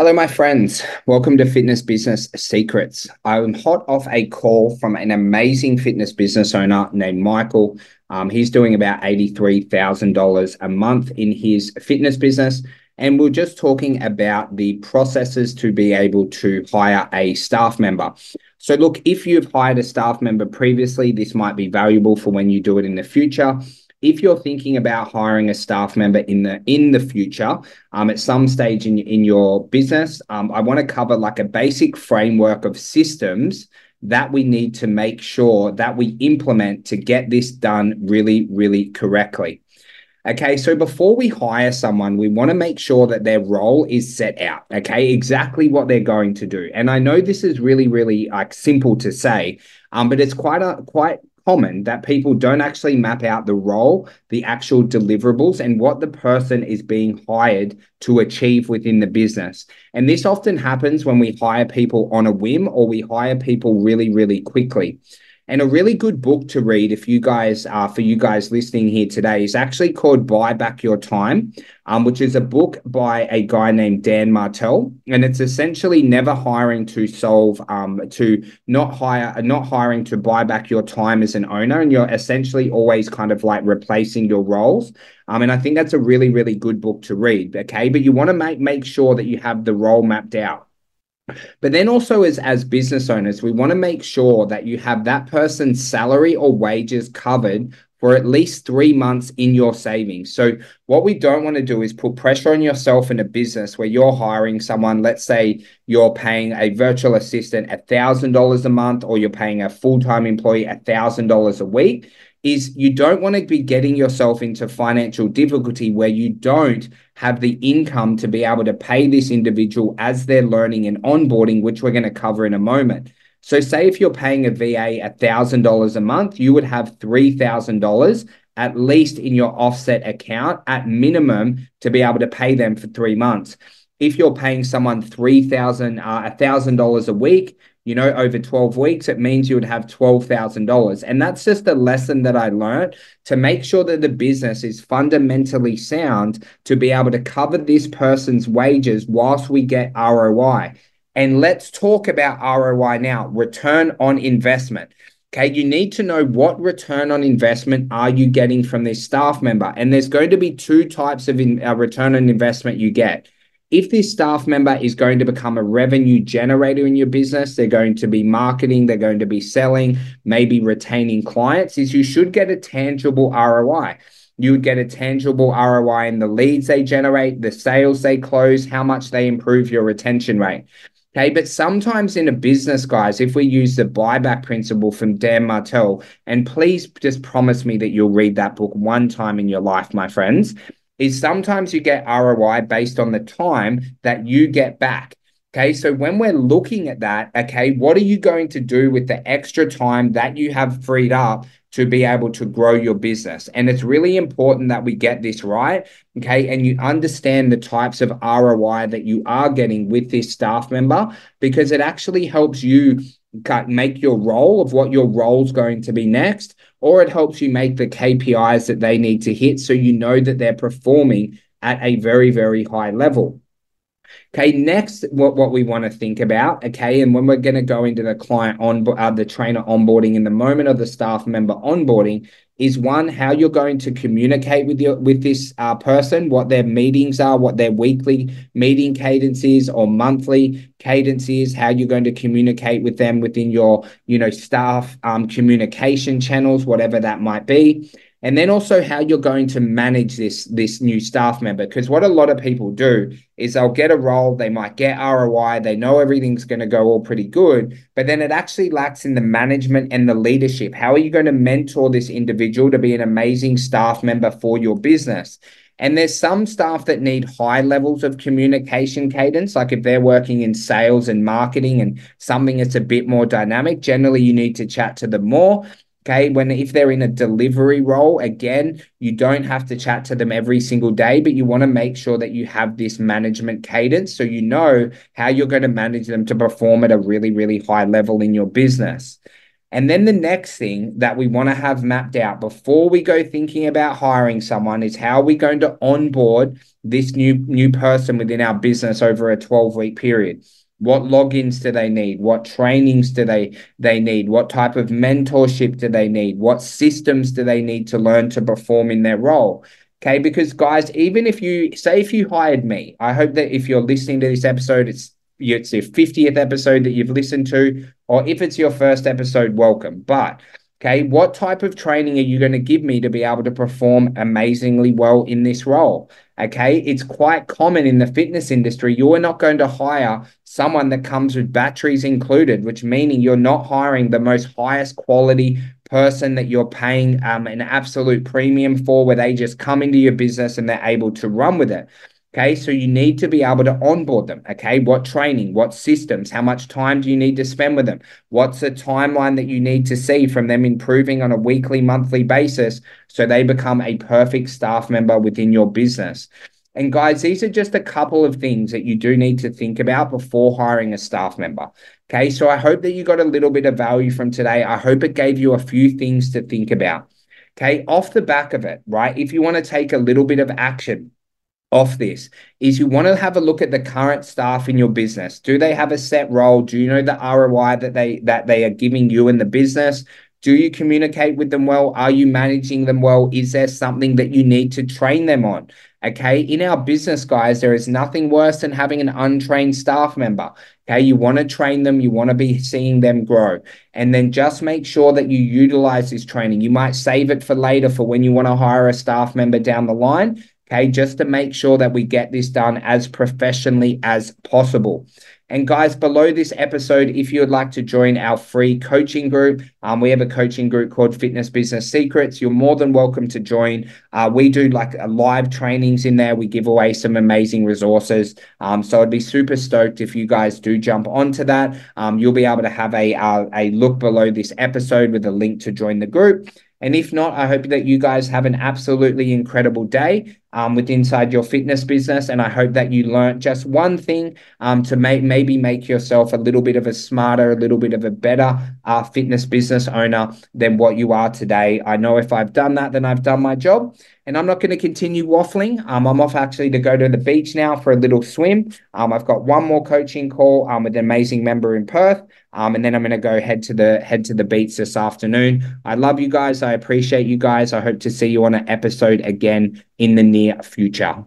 Hello, my friends. Welcome to Fitness Business Secrets. I'm hot off a call from an amazing fitness business owner named Michael. Um, he's doing about $83,000 a month in his fitness business. And we're just talking about the processes to be able to hire a staff member. So, look, if you've hired a staff member previously, this might be valuable for when you do it in the future if you're thinking about hiring a staff member in the in the future um, at some stage in, in your business um, i want to cover like a basic framework of systems that we need to make sure that we implement to get this done really really correctly Okay, so before we hire someone, we want to make sure that their role is set out. Okay, exactly what they're going to do. And I know this is really, really like simple to say, um, but it's quite a quite common that people don't actually map out the role, the actual deliverables, and what the person is being hired to achieve within the business. And this often happens when we hire people on a whim or we hire people really, really quickly. And a really good book to read, if you guys are uh, for you guys listening here today, is actually called Buy Back Your Time, um, which is a book by a guy named Dan Martell, and it's essentially never hiring to solve, um, to not hire, not hiring to buy back your time as an owner, and you're essentially always kind of like replacing your roles. Um, and I think that's a really, really good book to read. Okay, but you want to make make sure that you have the role mapped out. But then also as as business owners, we want to make sure that you have that person's salary or wages covered for at least three months in your savings. So, what we don't want to do is put pressure on yourself in a business where you're hiring someone. Let's say you're paying a virtual assistant $1,000 a month, or you're paying a full time employee $1,000 a week is you don't want to be getting yourself into financial difficulty where you don't have the income to be able to pay this individual as they're learning and onboarding, which we're going to cover in a moment. So, say if you're paying a VA $1,000 a month, you would have $3,000 at least in your offset account at minimum to be able to pay them for three months. If you're paying someone 3,000, uh, $1,000 a week, you know, over 12 weeks, it means you would have $12,000. And that's just a lesson that I learned to make sure that the business is fundamentally sound to be able to cover this person's wages whilst we get ROI. And let's talk about ROI now return on investment. Okay, you need to know what return on investment are you getting from this staff member? And there's going to be two types of in, uh, return on investment you get if this staff member is going to become a revenue generator in your business, they're going to be marketing, they're going to be selling, maybe retaining clients, is you should get a tangible ROI. You would get a tangible ROI in the leads they generate, the sales they close, how much they improve your retention rate. Okay, but sometimes in a business, guys, if we use the buyback principle from Dan Martell, and please just promise me that you'll read that book one time in your life, my friends is sometimes you get ROI based on the time that you get back. Okay, so when we're looking at that, okay, what are you going to do with the extra time that you have freed up to be able to grow your business? And it's really important that we get this right, okay, and you understand the types of ROI that you are getting with this staff member because it actually helps you make your role of what your role is going to be next or it helps you make the KPIs that they need to hit so you know that they're performing at a very, very high level. Okay, next, what, what we want to think about, okay, and when we're going to go into the client on uh, the trainer onboarding in the moment of the staff member onboarding, is one how you're going to communicate with your with this uh, person, what their meetings are, what their weekly meeting cadence is or monthly cadence is, how you're going to communicate with them within your you know staff um, communication channels, whatever that might be and then also how you're going to manage this this new staff member because what a lot of people do is they'll get a role they might get roi they know everything's going to go all pretty good but then it actually lacks in the management and the leadership how are you going to mentor this individual to be an amazing staff member for your business and there's some staff that need high levels of communication cadence. Like if they're working in sales and marketing and something that's a bit more dynamic, generally you need to chat to them more. Okay. When if they're in a delivery role, again, you don't have to chat to them every single day, but you want to make sure that you have this management cadence so you know how you're going to manage them to perform at a really, really high level in your business. And then the next thing that we want to have mapped out before we go thinking about hiring someone is how are we going to onboard this new new person within our business over a 12 week period what logins do they need? What trainings do they they need? What type of mentorship do they need? What systems do they need to learn to perform in their role? Okay because guys even if you say if you hired me i hope that if you're listening to this episode it's it's your 50th episode that you've listened to or if it's your first episode welcome. But Okay, what type of training are you going to give me to be able to perform amazingly well in this role? Okay, it's quite common in the fitness industry. You're not going to hire someone that comes with batteries included, which meaning you're not hiring the most highest quality person that you're paying um, an absolute premium for, where they just come into your business and they're able to run with it. Okay, so you need to be able to onboard them. Okay, what training, what systems, how much time do you need to spend with them? What's the timeline that you need to see from them improving on a weekly, monthly basis so they become a perfect staff member within your business? And guys, these are just a couple of things that you do need to think about before hiring a staff member. Okay, so I hope that you got a little bit of value from today. I hope it gave you a few things to think about. Okay, off the back of it, right? If you want to take a little bit of action, off this is you want to have a look at the current staff in your business. Do they have a set role? Do you know the roi that they that they are giving you in the business? Do you communicate with them well? Are you managing them well? Is there something that you need to train them on? Okay in our business guys there is nothing worse than having an untrained staff member. Okay you want to train them you want to be seeing them grow. And then just make sure that you utilize this training. You might save it for later for when you want to hire a staff member down the line okay, just to make sure that we get this done as professionally as possible. And guys, below this episode, if you would like to join our free coaching group, um, we have a coaching group called Fitness Business Secrets. You're more than welcome to join. Uh, we do like a live trainings in there. We give away some amazing resources. Um, so I'd be super stoked if you guys do jump onto that. Um, you'll be able to have a, uh, a look below this episode with a link to join the group. And if not, I hope that you guys have an absolutely incredible day um, with inside your fitness business. And I hope that you learned just one thing um, to make maybe make yourself a little bit of a smarter, a little bit of a better uh, fitness business owner than what you are today. I know if I've done that, then I've done my job. And I'm not going to continue waffling. Um, I'm off actually to go to the beach now for a little swim. Um, I've got one more coaching call um, with an amazing member in Perth. Um, and then I'm going to go head to the head to the beach this afternoon. I love you guys. I appreciate you guys. I hope to see you on an episode again in the near future.